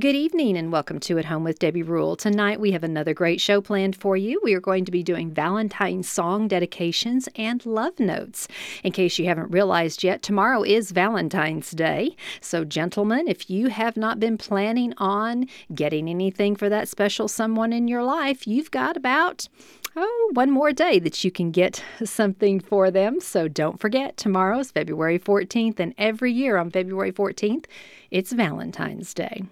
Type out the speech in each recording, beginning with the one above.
Good evening and welcome to At Home with Debbie Rule. Tonight we have another great show planned for you. We are going to be doing Valentine's song dedications and love notes. In case you haven't realized yet, tomorrow is Valentine's Day. So, gentlemen, if you have not been planning on getting anything for that special someone in your life, you've got about oh, one more day that you can get something for them. So don't forget, tomorrow is February 14th, and every year on February 14th, it's Valentine's Day.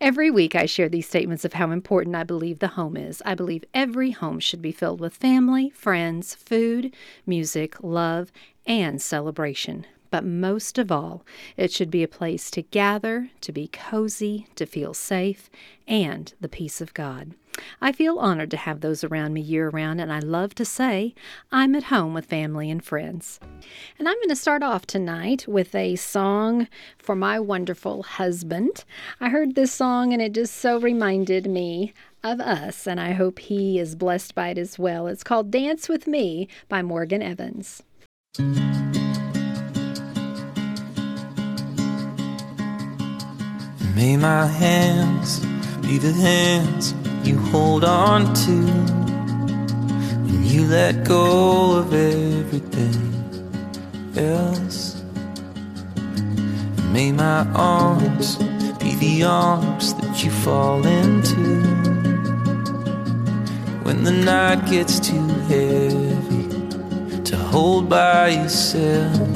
Every week, I share these statements of how important I believe the home is. I believe every home should be filled with family, friends, food, music, love, and celebration. But most of all, it should be a place to gather, to be cozy, to feel safe, and the peace of God. I feel honored to have those around me year round, and I love to say I'm at home with family and friends. And I'm going to start off tonight with a song for my wonderful husband. I heard this song, and it just so reminded me of us, and I hope he is blessed by it as well. It's called Dance with Me by Morgan Evans. May my hands be the hands you hold on to when you let go of everything else. may my arms be the arms that you fall into when the night gets too heavy to hold by yourself.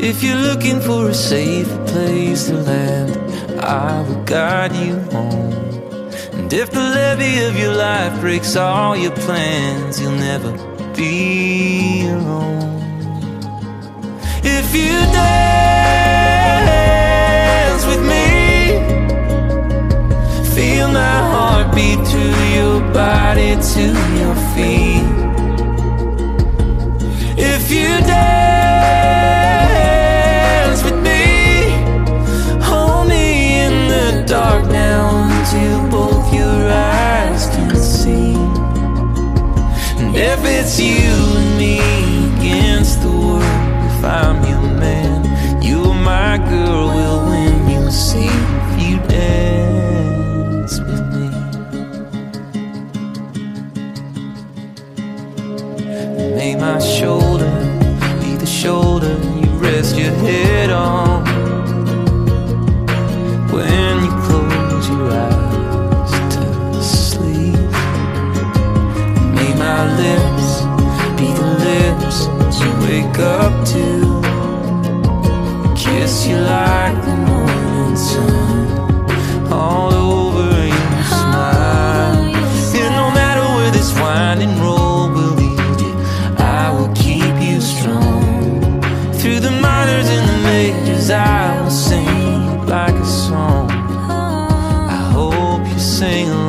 If you're looking for a safe place to land, I will guide you home. And if the levee of your life breaks all your plans, you'll never be alone. If you dance with me, feel my heart beat through your body to your feet. If you dance it's you and me against the world, if I'm your man, you're my girl, we'll win. You'll see if you dance with me. And may my shoulder be the shoulder you rest your head on up to. Kiss you like the morning sun all over your oh, smile. And no matter where this winding road will lead you, I will keep you strong. Through the minors and the majors, I will sing like a song. Oh. I hope you sing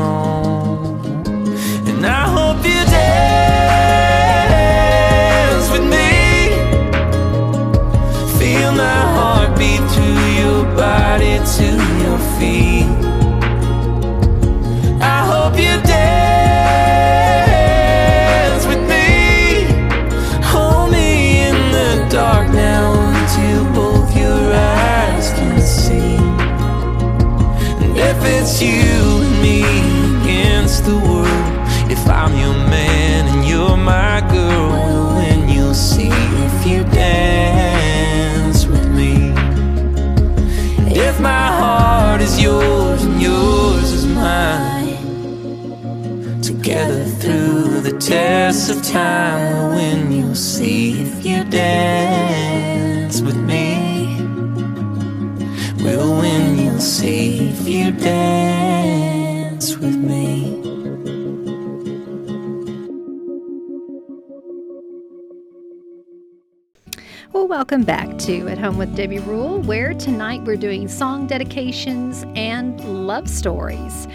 welcome back to At Home with Debbie Rule, where tonight we're doing song dedications and love stories.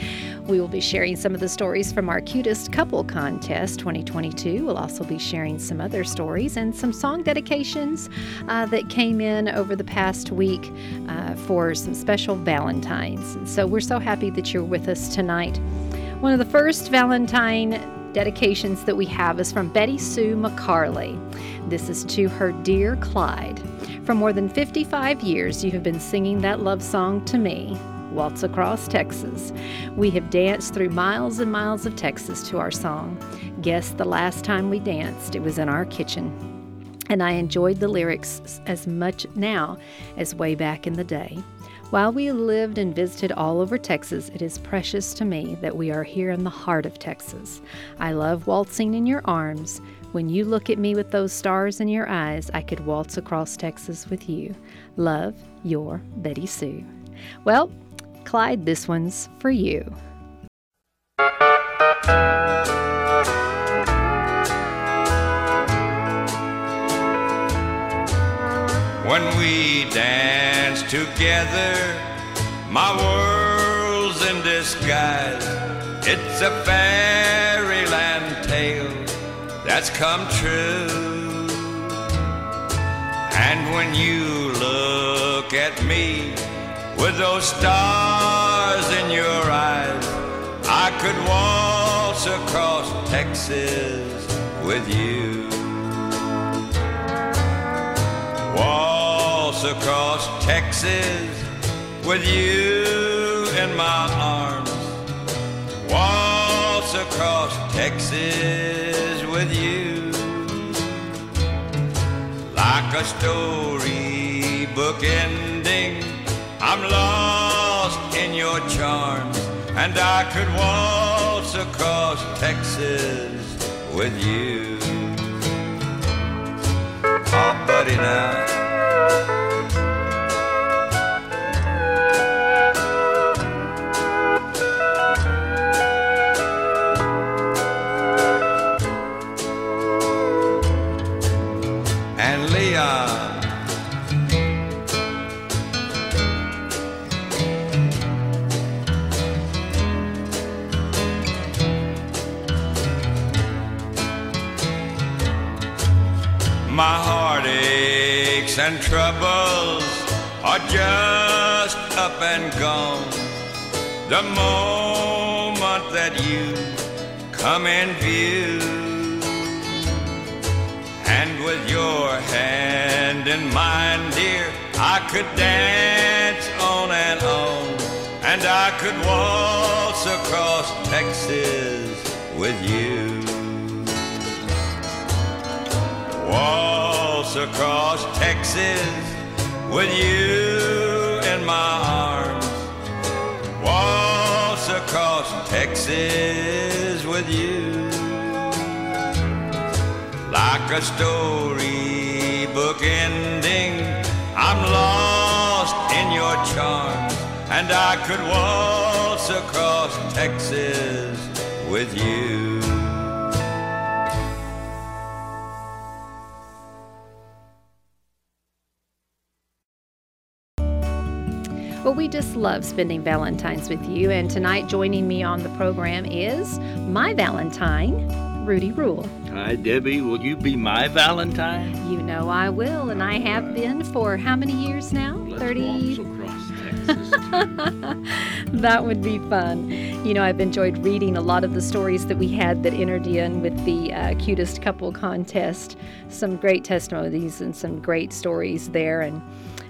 We will be sharing some of the stories from our Cutest Couple Contest 2022. We'll also be sharing some other stories and some song dedications uh, that came in over the past week uh, for some special Valentines. And so we're so happy that you're with us tonight. One of the first Valentine dedications that we have is from Betty Sue McCarley. This is to her dear Clyde. For more than 55 years, you have been singing that love song to me. Waltz Across Texas. We have danced through miles and miles of Texas to our song. Guess the last time we danced, it was in our kitchen. And I enjoyed the lyrics as much now as way back in the day. While we lived and visited all over Texas, it is precious to me that we are here in the heart of Texas. I love waltzing in your arms. When you look at me with those stars in your eyes, I could waltz across Texas with you. Love, your Betty Sue. Well, Clyde, this one's for you. When we dance together, my world's in disguise. It's a fairyland tale that's come true. And when you look at me, with those stars in your eyes, I could waltz across Texas with you. Waltz across Texas with you in my arms. Waltz across Texas with you. Like a storybook ending I'm lost in your charms, and I could waltz across Texas with you. Oh, buddy, now. Troubles are just up and gone. The moment that you come in view, and with your hand in mine, dear, I could dance on and on, and I could waltz across Texas with you. Across Texas with you in my arms. Waltz across Texas with you. Like a storybook ending, I'm lost in your charms, and I could waltz across Texas with you. We just love spending Valentine's with you. And tonight, joining me on the program is my Valentine, Rudy Rule. Hi, Debbie. Will you be my Valentine? You know I will, and I have been for how many years now? Let's 30. waltz across Texas. that would be fun. You know, I've enjoyed reading a lot of the stories that we had that entered in with the uh, cutest couple contest. Some great testimonies and some great stories there, and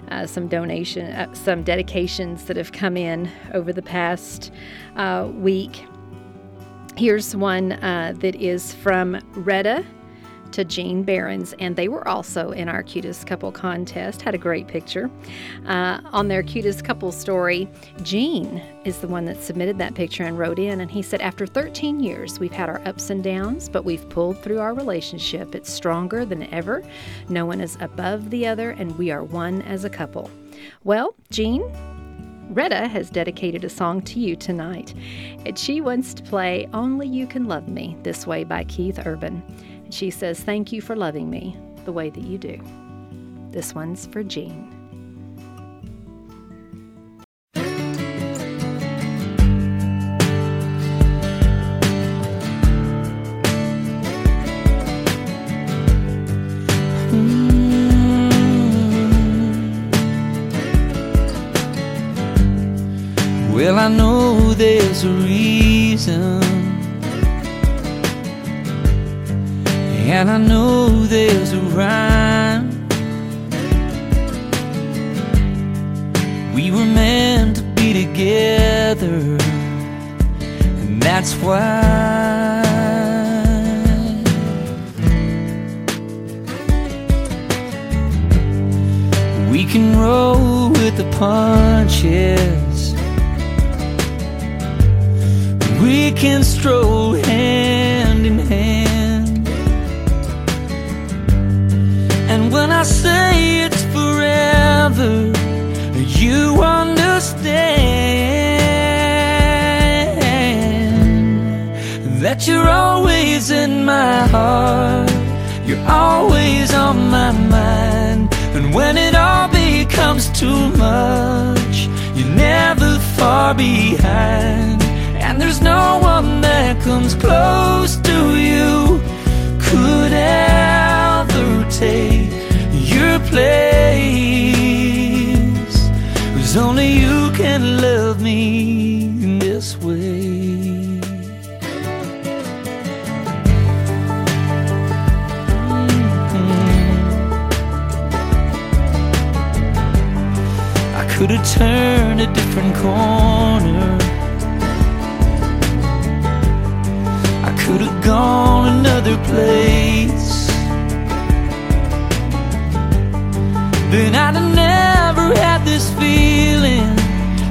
uh, some donation, uh, some dedications that have come in over the past uh, week. Here's one uh, that is from Retta to Jean Barons, and they were also in our cutest couple contest. Had a great picture uh, on their cutest couple story. Jean is the one that submitted that picture and wrote in, and he said, "After 13 years, we've had our ups and downs, but we've pulled through our relationship. It's stronger than ever. No one is above the other, and we are one as a couple." Well, Jean, Retta has dedicated a song to you tonight, and she wants to play Only You Can Love Me This Way by Keith Urban. She says, Thank you for loving me the way that you do. This one's for Jean. Well, I know there's a reason And I know there's a rhyme. We were meant to be together, and that's why. We can roll with the punches. We can stroll hand when I say it's forever, you understand that you're always in my heart. You're always on my mind. And when it all becomes too much, you're never far behind. And there's no one that comes close to you, could ever take place. Cause only you can love me in this way. Mm-hmm. I could have turned a different corner. I could have gone another place. Then I'd have never had this feeling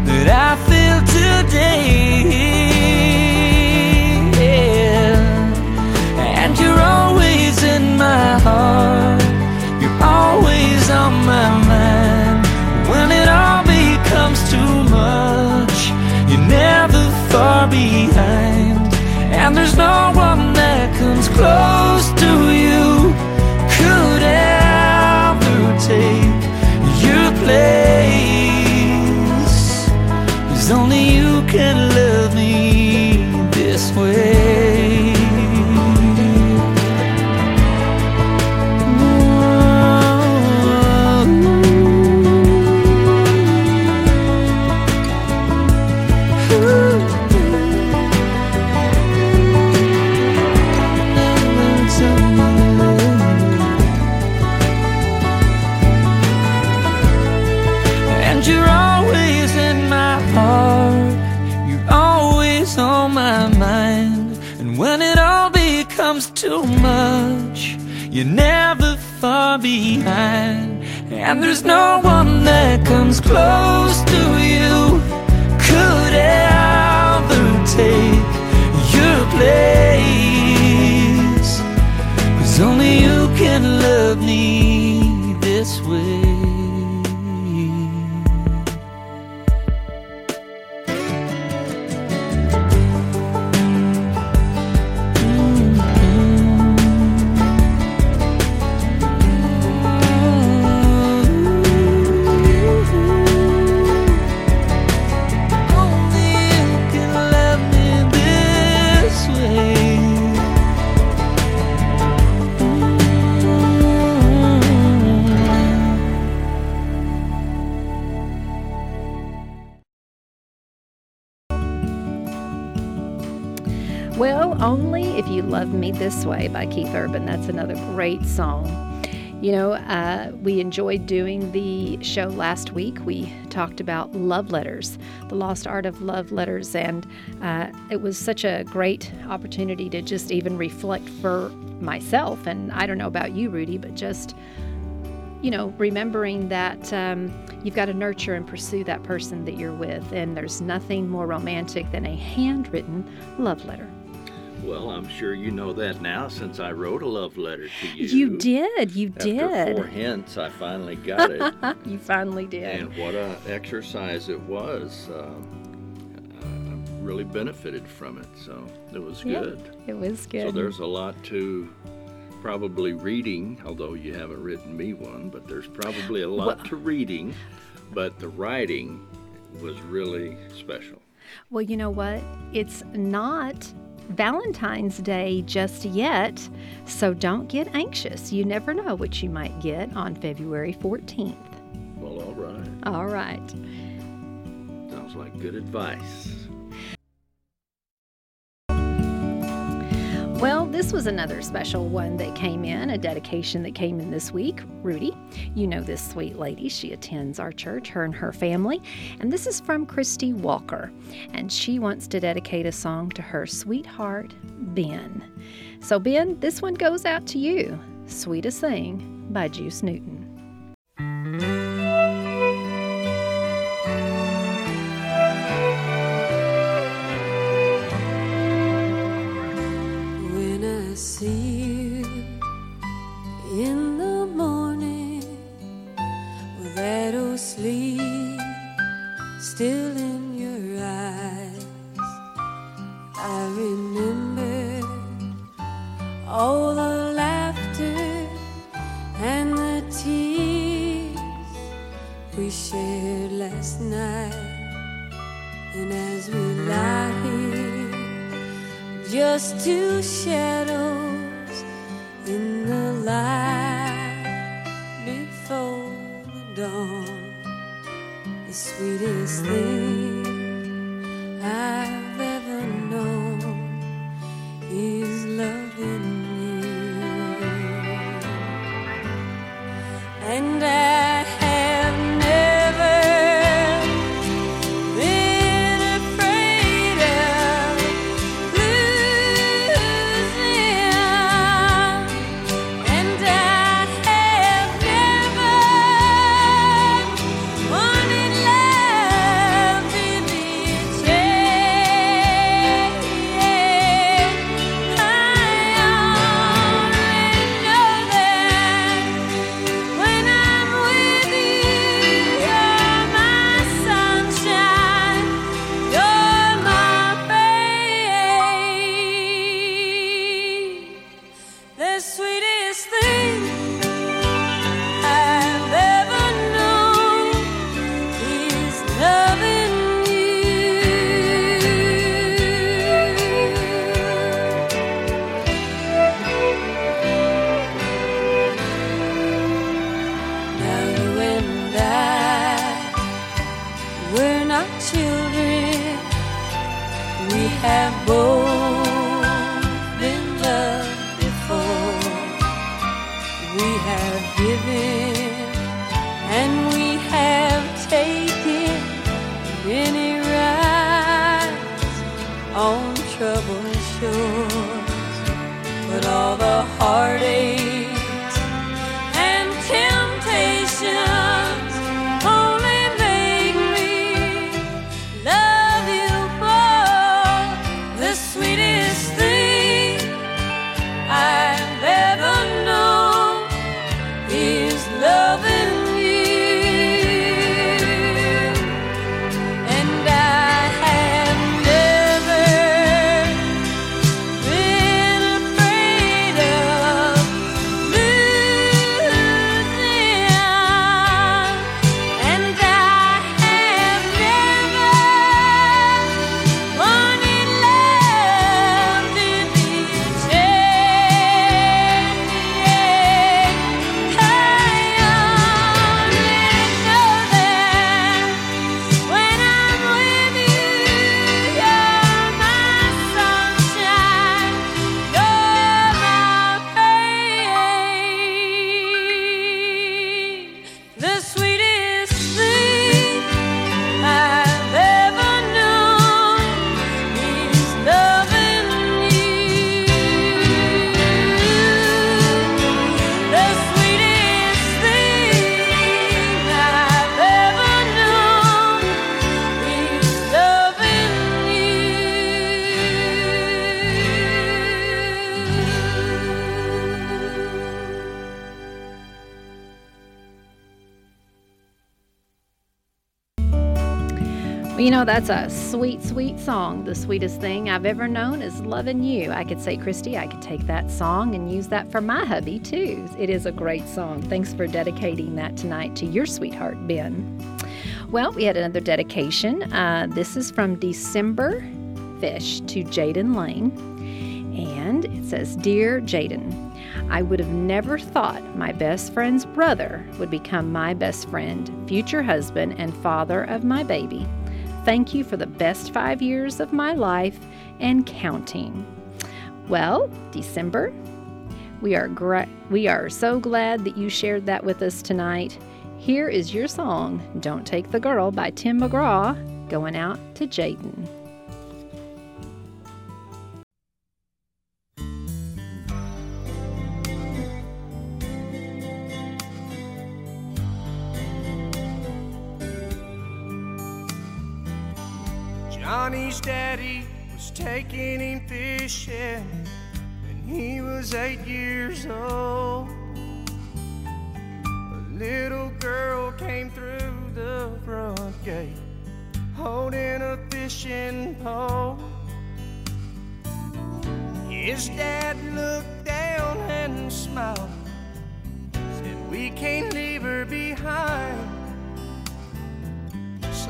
that I feel today. And you're always in my heart. You're always on my mind. When it all becomes too much, you're never far behind. And there's no one that comes close can enjoyed doing the show last week. We talked about love letters, the lost art of love letters, and uh, it was such a great opportunity to just even reflect for myself. And I don't know about you, Rudy, but just you know, remembering that um, you've got to nurture and pursue that person that you're with, and there's nothing more romantic than a handwritten love letter. Well, I'm sure you know that now since I wrote a love letter to you. You did, you After did. four hints, I finally got it. you finally did. and what a exercise it was. Um, I really benefited from it, so it was Yeah, good. It was good. So there's a lot to probably reading, although you haven't written me one, but there's probably a lot to reading, but the writing was really special. Well, you know what? It's not Valentine's Day just yet, so don't get anxious. You never know what you might get on February 14th. Well, all right. All right. Sounds like good advice. Well, this was another special one that came in, a dedication that came in this week. Rudy, you know this sweet lady. She attends our church, her and her family. And this is from Christy Walker. And she wants to dedicate a song to her sweetheart, Ben. So, Ben, this one goes out to you Sweetest Thing by Juice Newton. All the laughter and the tears we shared last night. And as we lie here, just two shadows in the light before the dawn. The sweetest thing you know, that's a sweet, sweet song. The sweetest thing I've ever known is loving you. I could say, Christy, I could take that song and use that for my hubby, too. It is a great song. Thanks for dedicating that tonight to your sweetheart, Ben. Well, we had another dedication. Uh, this is from December Fish to Jaden Lane. And it says, Dear Jaden, I would have never thought my best friend's brother would become my best friend, future husband, and father of my baby. Thank you for the best five years of my life and counting. Well, December, we are gra- we are so glad that you shared that with us tonight. Here is your song, Don't Take the Girl by Tim McGraw, going out to Jaden. Johnny's daddy was taking him fishing when he was eight years old. A little girl came through the front gate holding a fishing pole. His dad looked down and smiled, said, We can't leave her behind.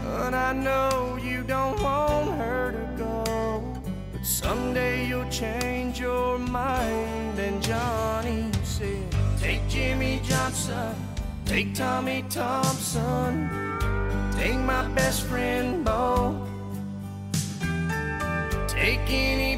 Son, I know you don't want her to go, but someday you'll change your mind. And Johnny said, Take Jimmy Johnson, take Tommy Thompson, take my best friend Bo, take anybody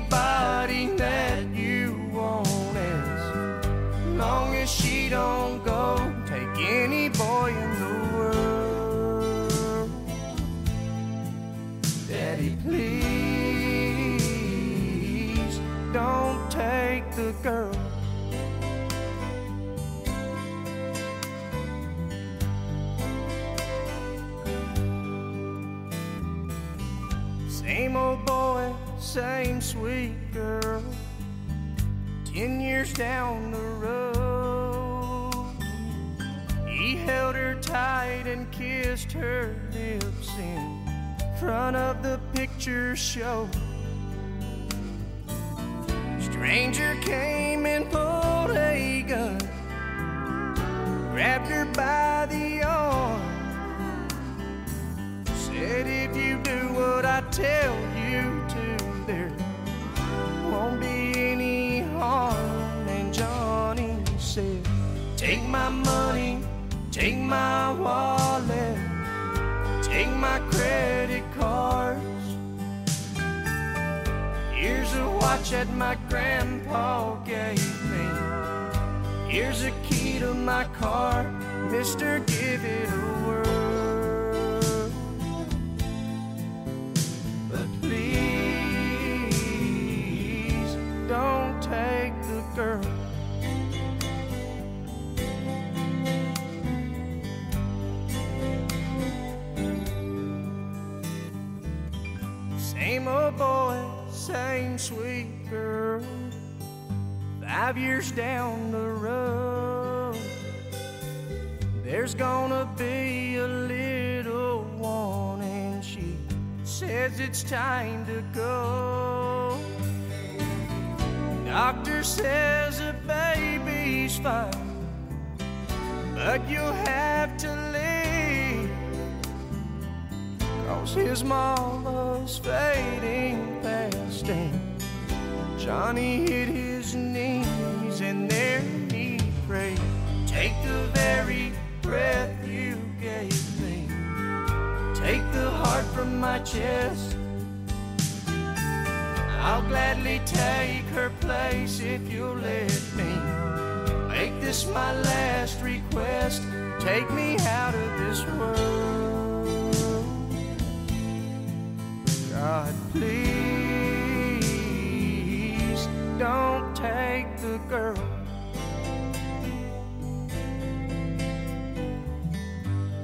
same sweet girl. Ten years down the road, he held her tight and kissed her lips in front of the picture show. Stranger came and pulled a gun, grabbed her by the arm, said, If you do what I tell my money, take my wallet. Take my credit cards. Here's a watch that my grandpa gave me. Here's a key to my car. Mister, give it a old boy, same sweet girl. Five years down the road, there's gonna be a little one, and she says it's time to go. Doctor says the baby's fine, but you'll have to His mama's fading fast and Johnny hit his knees and there he prayed Take the very breath you gave me. Take the heart from my chest. I'll gladly take her place if you'll let me. Make this my last request. Take me out of this world God, please don't take the girl.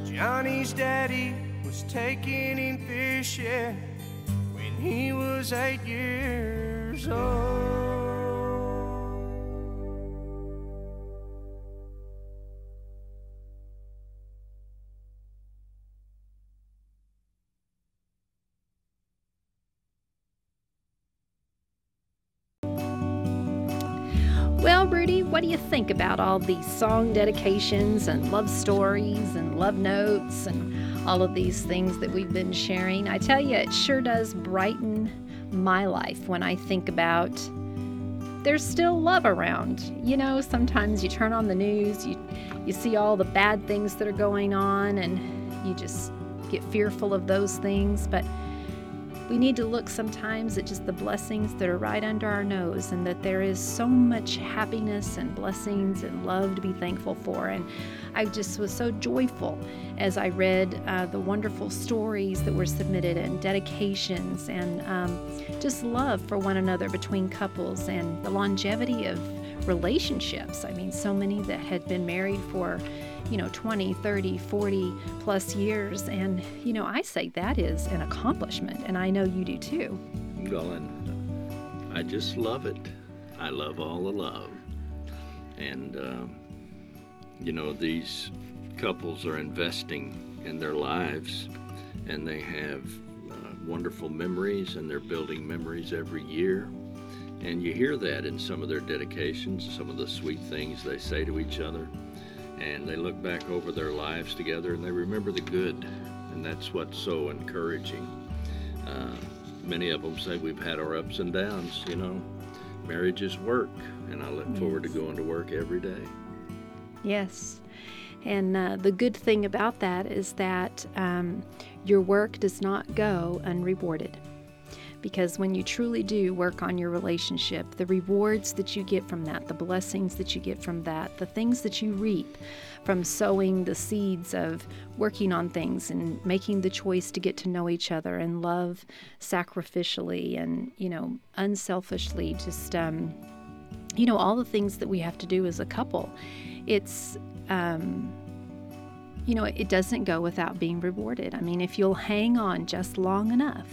Johnny's daddy was taking him fishing when he was eight years old. What do you think about all these song dedications and love stories and love notes and all of these things that we've been sharing? I tell you, it sure does brighten my life when I think about there's still love around. You know, sometimes you turn on the news, you you see all the bad things that are going on and you just get fearful of those things, but we need to look sometimes at just the blessings that are right under our nose and that there is so much happiness and blessings and love to be thankful for. And I just was so joyful as I read uh, the wonderful stories that were submitted and dedications and um, just love for one another between couples and the longevity of relationships. I mean, so many that had been married for you know 20 30 40 plus years and you know i say that is an accomplishment and i know you do too Well, I just love it. I love all the love. And, um, you know, these couples are investing in their lives and they have uh, wonderful memories and they're building memories every year. And you hear that in some of their dedications, some of the sweet things they say to each other. And they look back over their lives together and they remember the good. And that's what's so encouraging. Uh, many of them say we've had our ups and downs, you know. Marriage is work, and I look forward to going to work every day. Yes. And uh, the good thing about that is that um, your work does not go unrewarded. Because when you truly do work on your relationship, the rewards that you get from that, the blessings that you get from that, the things that you reap from sowing the seeds of working on things and making the choice to get to know each other and love sacrificially and, you know, unselfishly, just, um, you know, all the things that we have to do as a couple. It's, um, you know, it doesn't go without being rewarded. I mean, if you'll hang on just long enough,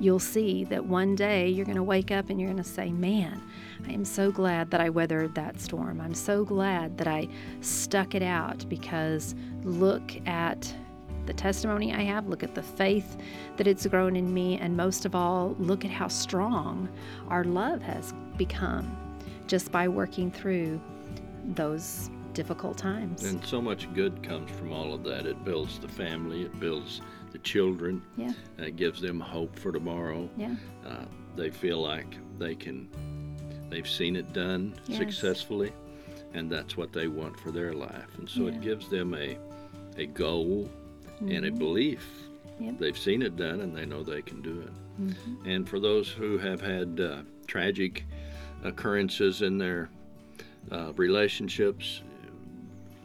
you'll see that one day you're going to wake up and you're going to say, Man, I am so glad that I weathered that storm. I'm so glad that I stuck it out because look at the testimony I have, look at the faith that it's grown in me, and most of all, look at how strong our love has become just by working through those difficult times. And so much good comes from all of that. It builds the family, it builds the children, yeah, it gives them hope for tomorrow. yeah, Uh, they feel like they can, they've seen it done Yes. successfully, and that's what they want for their life. And so Yeah. it gives them a, a goal and a belief. Mm-hmm. Yep. They've seen it done and they know they can do it. Mm-hmm. And for those who have had uh, tragic occurrences in their uh, relationships,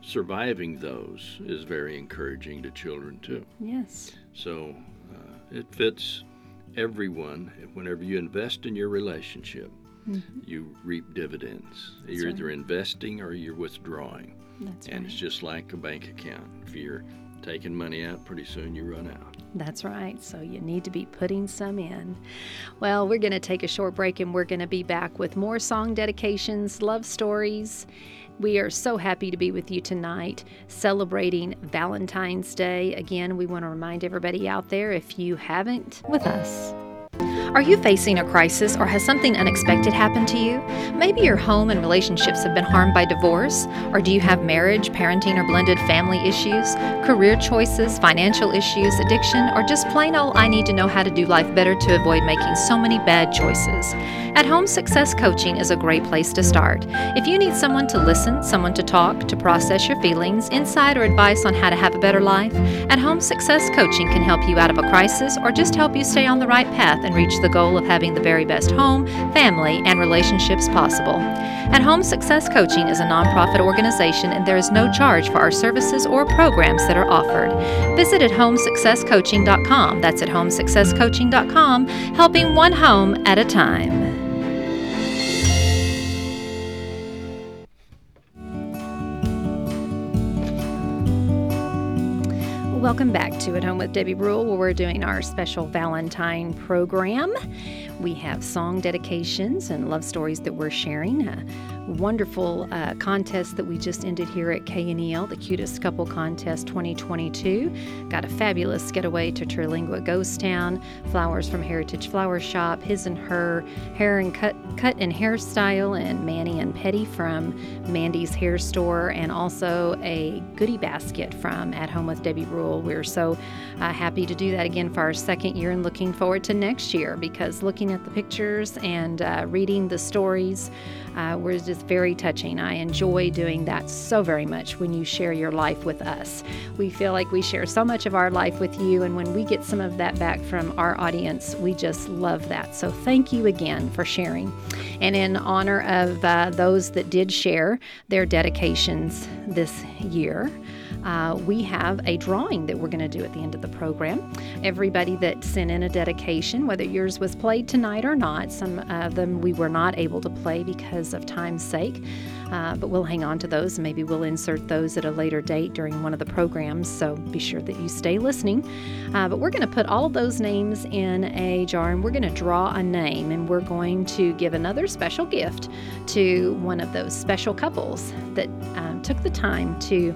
surviving those is very encouraging to children too. yes, So uh, it fits everyone. Whenever you invest in your relationship, you reap dividends. you're right. either investing or you're withdrawing. that's right. And right. it's just like a bank account. If you're taking money out, pretty soon you run out. That's right. So you need to be putting some in. Well, we're going to take a short break and we're going to be back with more song dedications, love stories. We are so happy to be with you tonight celebrating Valentine's Day. Again, we want to remind everybody out there if you haven't with us. Are you facing a crisis or has something unexpected happened to you? Maybe your home and relationships have been harmed by divorce, or do you have marriage, parenting, or blended family issues, career choices, financial issues, addiction, or just plain old I need to know how to do life better to avoid making so many bad choices? At Home Success Coaching is a great place to start. If you need someone to listen, someone to talk, to process your feelings, insight, or advice on how to have a better life, at Home Success Coaching can help you out of a crisis or just help you stay on the right path and reach the goal of having the very best home, family, and relationships possible. At Home Success Coaching is a nonprofit organization and there is no charge for our services or programs that are offered. Visit at homesuccesscoaching.com. That's at homesuccesscoaching.com, helping one home at a time. Welcome back to At Home with Debbie Rule, where we're doing our special Valentine program. We have song dedications and love stories that we're sharing. A wonderful uh, contest that we just ended here at KNEL, the Cutest Couple Contest 2022. Got a fabulous getaway to Terlingua Ghost Town, flowers from Heritage Flower Shop, his and her hair and cut, cut and hairstyle, and Manny and Petty from Mandy's Hair Store, and also a goodie basket from At Home with Debbie Rule. We're so uh, happy to do that again for our second year and looking forward to next year because looking at the pictures and uh, reading the stories, uh, we're just very touching. I enjoy doing that so very much when you share your life with us. We feel like we share so much of our life with you, and when we get some of that back from our audience, we just love that. So thank you again for sharing. And in honor of uh, those that did share their dedications this year, uh, we have a drawing that we're going to do at the end of the program. Everybody that sent in a dedication, whether yours was played tonight or not, some of them we were not able to play because of time's sake, uh, but we'll hang on to those maybe we'll insert those at a later date during one of the programs. So be sure that you stay listening. Uh, but we're going to put all of those names in a jar and we're going to draw a name and we're going to give another special gift to one of those special couples that um, took the time to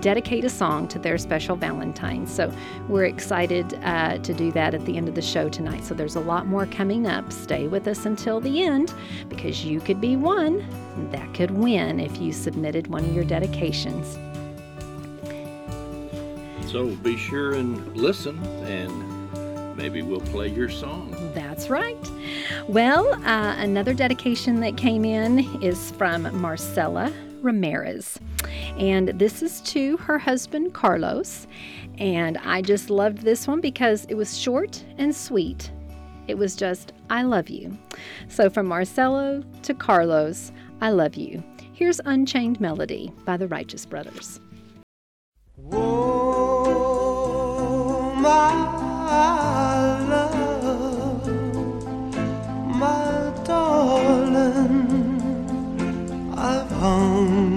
dedicate a song to their special Valentine. So we're excited uh, to do that at the end of the show tonight. So there's a lot more coming up. Stay with us until the end because you could be one that could win if you submitted one of your dedications. So be sure and listen, and maybe we'll play your song. That's right. Well, uh, another dedication that came in is from Marcella Ramirez. And this is to her husband, Carlos. And I just loved this one because it was short and sweet. It was just, I love you. So from Marcelo to Carlos, I love you. Here's Unchained Melody by the Righteous Brothers. Oh, my love, my I've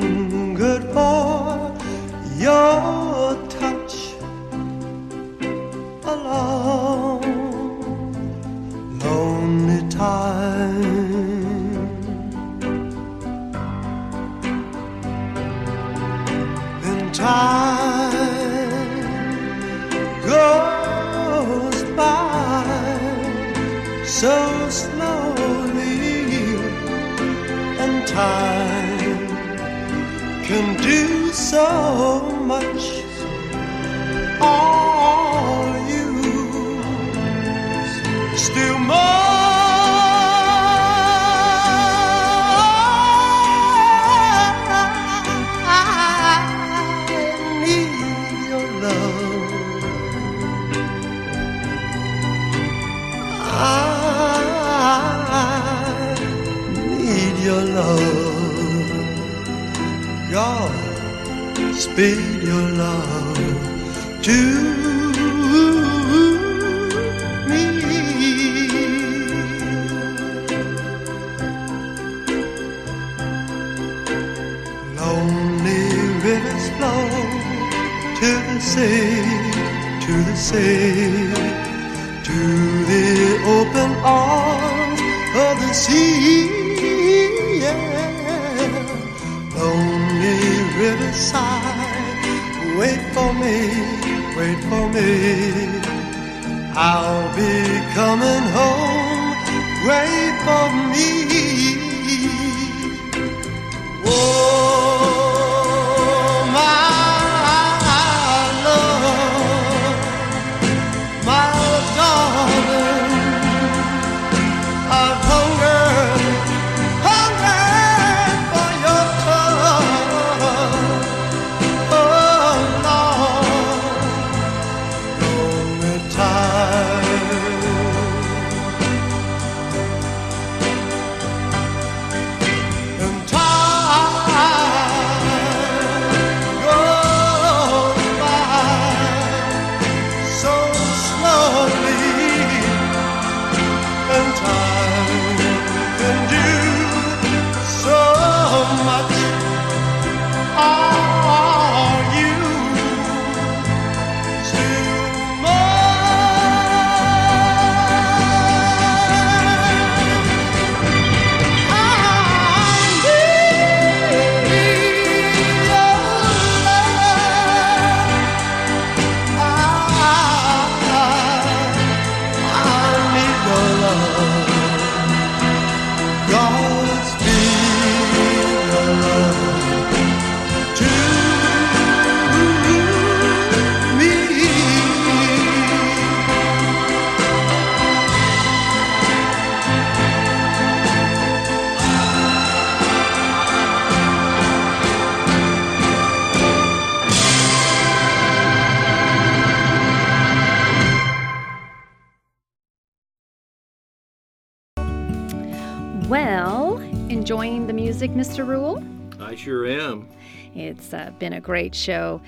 It's uh, been a great show.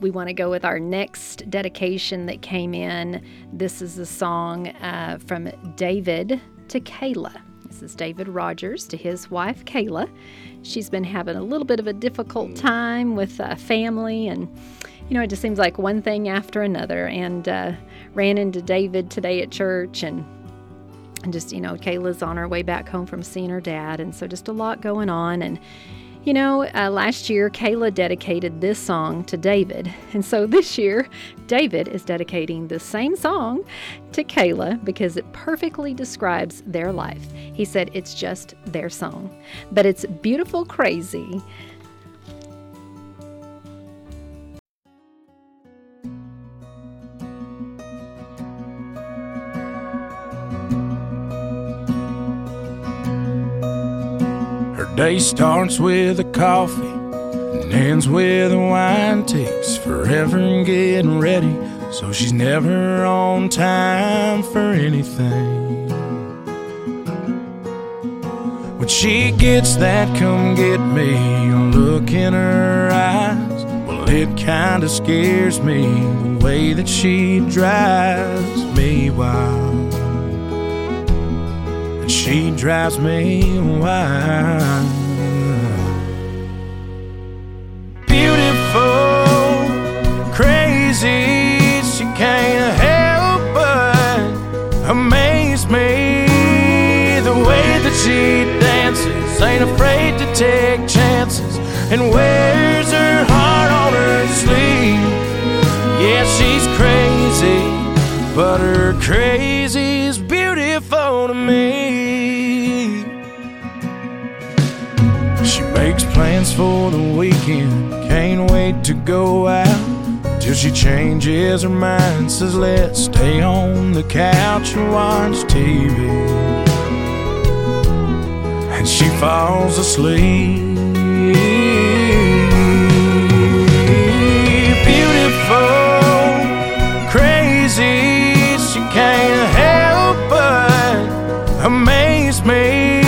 We want to go with our next dedication that came in. This is a song uh, from David to Kayla. This is David Rogers to his wife, Kayla. She's been having a little bit of a difficult time with uh, family, and you know, it just seems like one thing after another. And uh, ran into David today at church, and and just you know, Kayla's on her way back home from seeing her dad, and so just a lot going on. And you know, uh, last year Kayla dedicated this song to David, and so this year David is dedicating the same song to Kayla because it perfectly describes their life. He said it's just their song, but it's beautiful, crazy. Day starts with a coffee and ends with a wine. Takes forever getting ready, so she's never on time for anything. When she gets that come get me look in her eyes, well, it kinda scares me the way that she drives me wild. She drives me wild. Beautiful, crazy, she can't help but amaze me. The way that she dances, ain't afraid to take chances, and wears her heart on her sleeve. Yeah, she's crazy, but her crazy's beautiful to me. Plans for the weekend, can't wait to go out. Till she changes her mind, says let's stay on the couch and watch TV. And she falls asleep. Beautiful, crazy, she can't help but amaze me.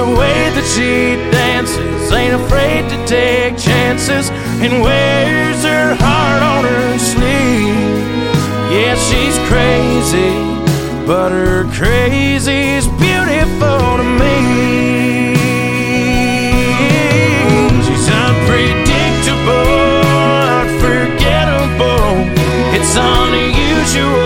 The way that she dances, ain't afraid to take chances, and wears her heart on her sleeve. Yeah, she's crazy, but her crazy's beautiful to me. She's unpredictable, unforgettable. It's unusual,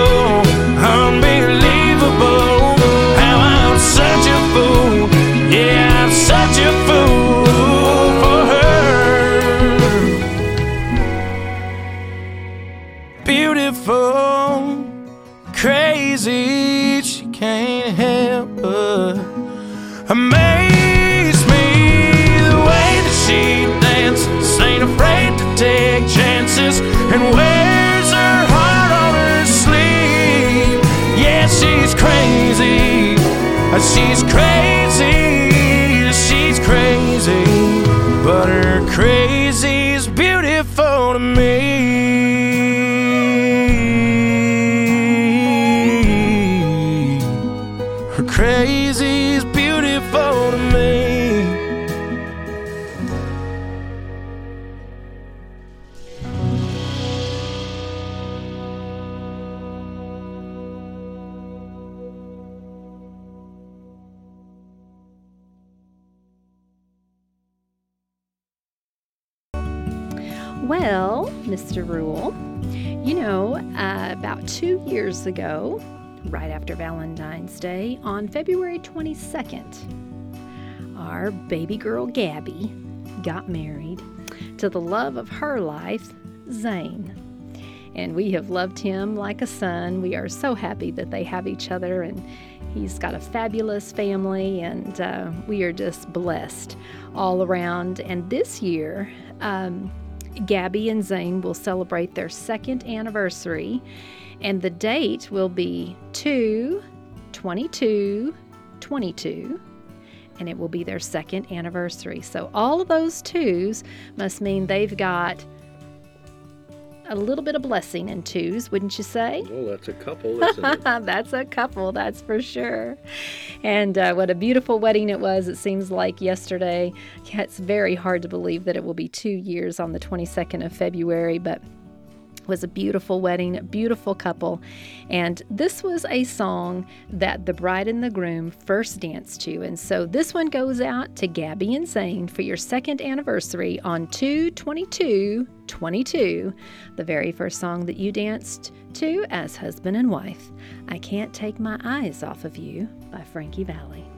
She's Mr. Rule, you know, uh, about two years ago, right after Valentine's Day, on February 22nd, our baby girl Gabby got married to the love of her life, Zane. And we have loved him like a son. We are so happy that they have each other, and he's got a fabulous family, and uh, we are just blessed all around. And this year, um, Gabby and Zane will celebrate their second anniversary, and the date will be 2 22 22, and it will be their second anniversary. So, all of those twos must mean they've got a little bit of blessing in twos, wouldn't you say? Well, that's a couple, isn't it? that's a couple, that's for sure. And uh, what a beautiful wedding it was. It seems like yesterday. Yeah, it's very hard to believe that it will be two years on the 22nd of February, but was a beautiful wedding, a beautiful couple. And this was a song that the bride and the groom first danced to. And so this one goes out to Gabby and Zane for your second anniversary on 222 22, the very first song that you danced to as husband and wife. I Can't Take My Eyes Off of You by Frankie Valli.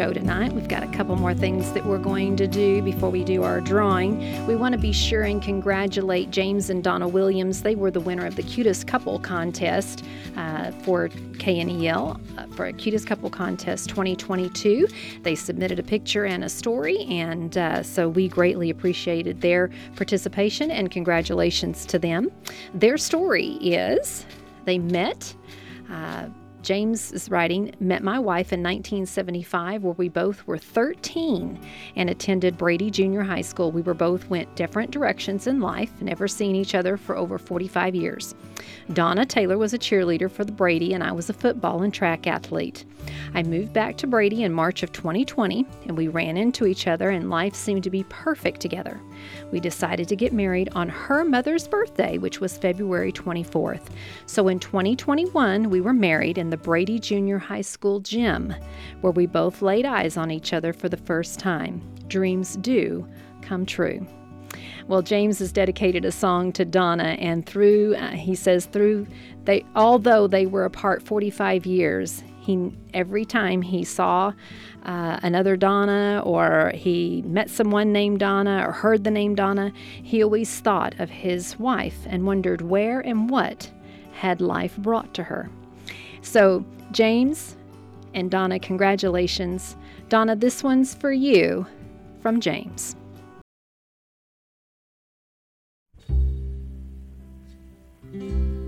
Show tonight, we've got a couple more things that we're going to do before we do our drawing. We want to be sure and congratulate James and Donna Williams. They were the winner of the Cutest Couple Contest uh, for KNEL uh, for a Cutest Couple Contest 2022. They submitted a picture and a story, and uh, so we greatly appreciated their participation and congratulations to them. Their story is they met. Uh, James is writing, met my wife in 1975, where we both were 13 and attended Brady Junior High School. We were both went different directions in life, never seen each other for over 45 years. Donna Taylor was a cheerleader for the Brady, and I was a football and track athlete. I moved back to Brady in March of 2020, and we ran into each other, and life seemed to be perfect together. We decided to get married on her mother's birthday, which was February 24th. So in 2021, we were married in the Brady Junior High School gym, where we both laid eyes on each other for the first time. Dreams do come true. Well, James has dedicated a song to Donna, and through, uh, he says, through they, although they were apart 45 years, he every time he saw uh, another Donna or he met someone named Donna or heard the name Donna, he always thought of his wife and wondered where and what had life brought to her. So, James and Donna, congratulations. Donna, this one's for you from James. The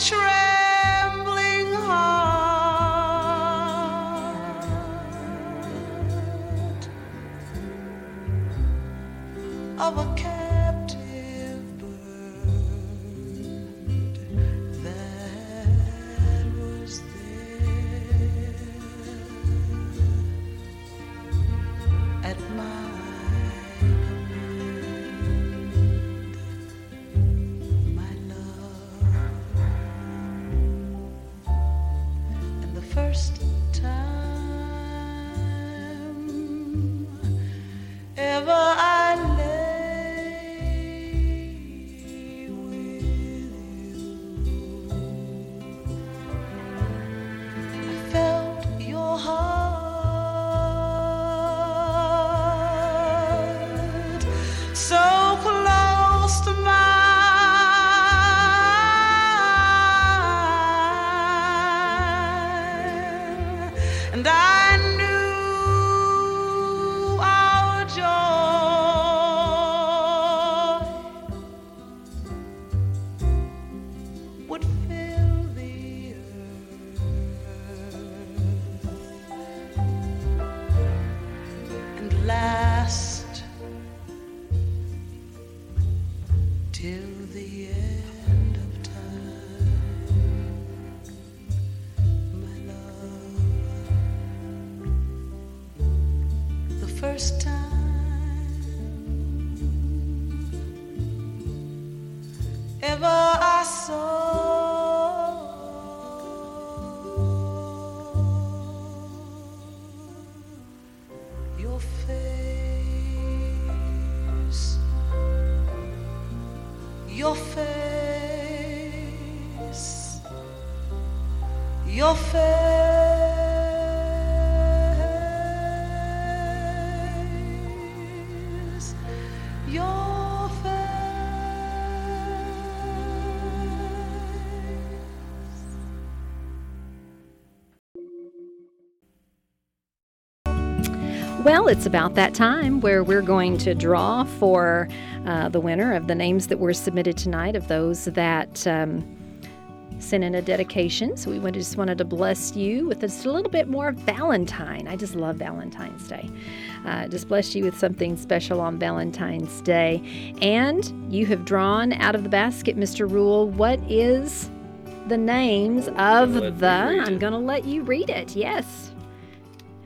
like ever I saw Well, it's about that time where we're going to draw for uh, the winner of the names that were submitted tonight of those that um, sent in a dedication. So we wanted- just wanted to bless you with just a little bit more Valentine. I just love Valentine's Day. Uh, just bless you with something special on Valentine's Day. And you have drawn out of the basket, Mr. Rule. What is the names of the? I'm going to let you read it. Yes.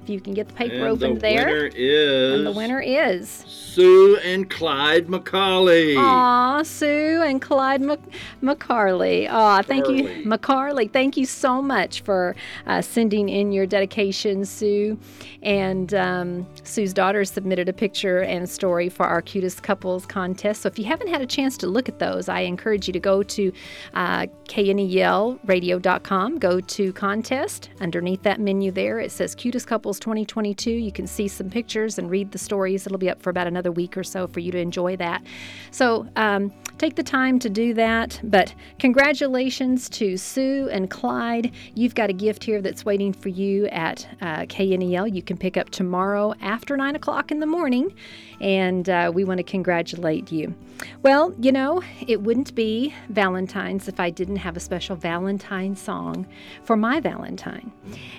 If you can get the paper And open the there. And the winner is Sue and Clyde McCauley. Aw, Sue and Clyde Mc- McCarley. Aw, thank you, Carley. McCarley. Thank you so much for uh, sending in your dedication, Sue. And um, Sue's daughter submitted a picture and story for our cutest couples contest. So if you haven't had a chance to look at those, I encourage you to go to uh, knelradio.com, go to contest. Underneath that menu there, it says Cutest Couples 2022. You can see some pictures and read the stories. It'll be up for about another week or so for you to enjoy that. So um, take the time to do that. But congratulations to Sue and Clyde. You've got a gift here that's waiting for you at uh, KNEL. You can pick up tomorrow after 9 o'clock in the morning. And uh, we want to congratulate you. Well, you know, it wouldn't be Valentine's if I didn't have a special Valentine song for my Valentine.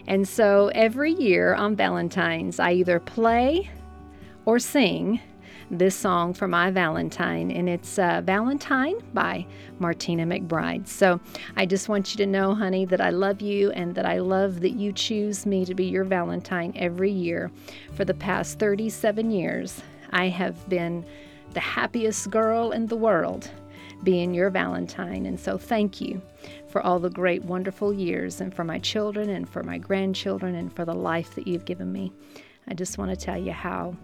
And so every year on Valentine's, I either play or sing this song for my Valentine, and it's uh, Valentine by Martina McBride. So I just want you to know, honey, that I love you and that I love that you choose me to be your Valentine every year. For the past 37 years, I have been the happiest girl in the world being your Valentine. And so thank you for all the great, wonderful years, and for my children, and for my grandchildren, and for the life that you've given me. I just want to tell you how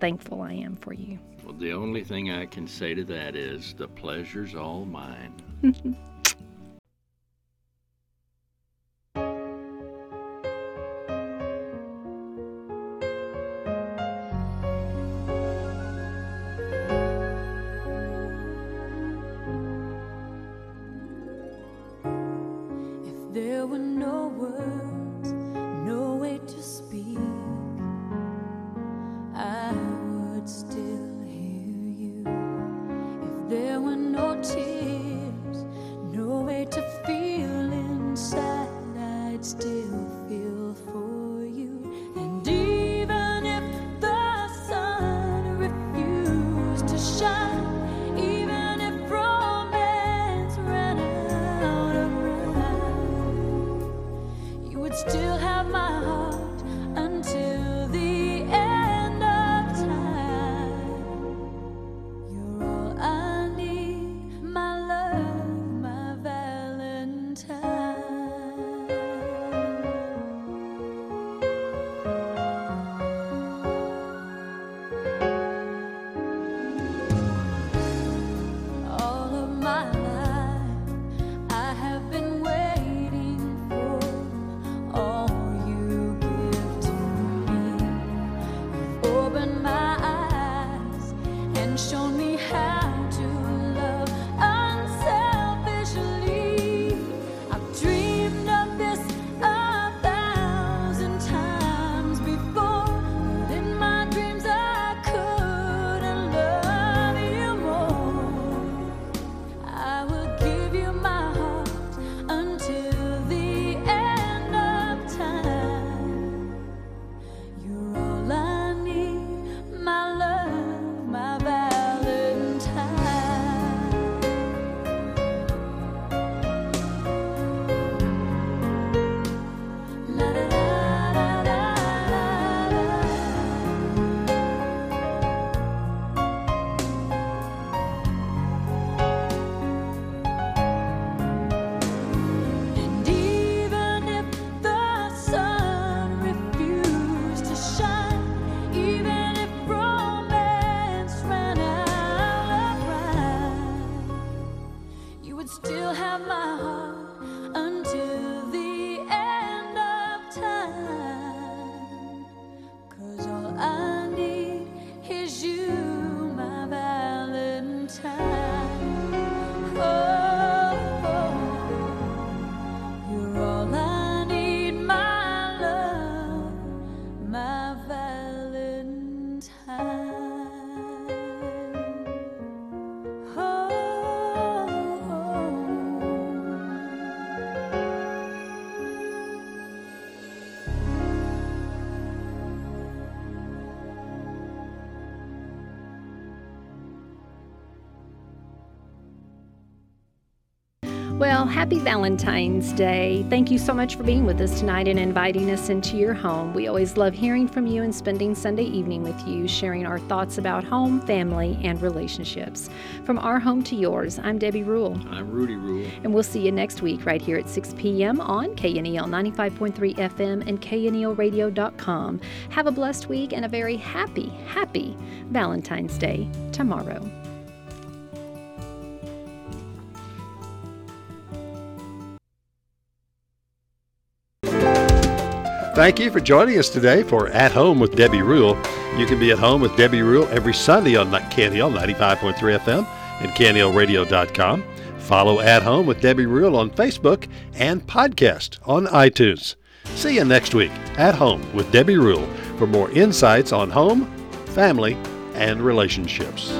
thankful I am for you. Well, the only thing I can say to that is the pleasure's all mine. still have my heart my heart until the Valentine's Day. Thank you so much for being with us tonight and inviting us into your home. We always love hearing from you and spending Sunday evening with you, sharing our thoughts about home, family, and relationships. From our home to yours, I'm Debbie Rule. I'm Rudy Rule. And we'll see you next week right here at 6 p.m. on KNEL 95.3 FM and KNELradio.com. Have a blessed week and a very happy, happy Valentine's Day tomorrow. Thank you for joining us today for At Home with Debbie Rule. You can be at home with Debbie Rule every Sunday on KNEL 95.3 FM and KNELradio.com. Follow At Home with Debbie Rule on Facebook and podcast on iTunes. See you next week at Home with Debbie Rule for more insights on home, family, and relationships.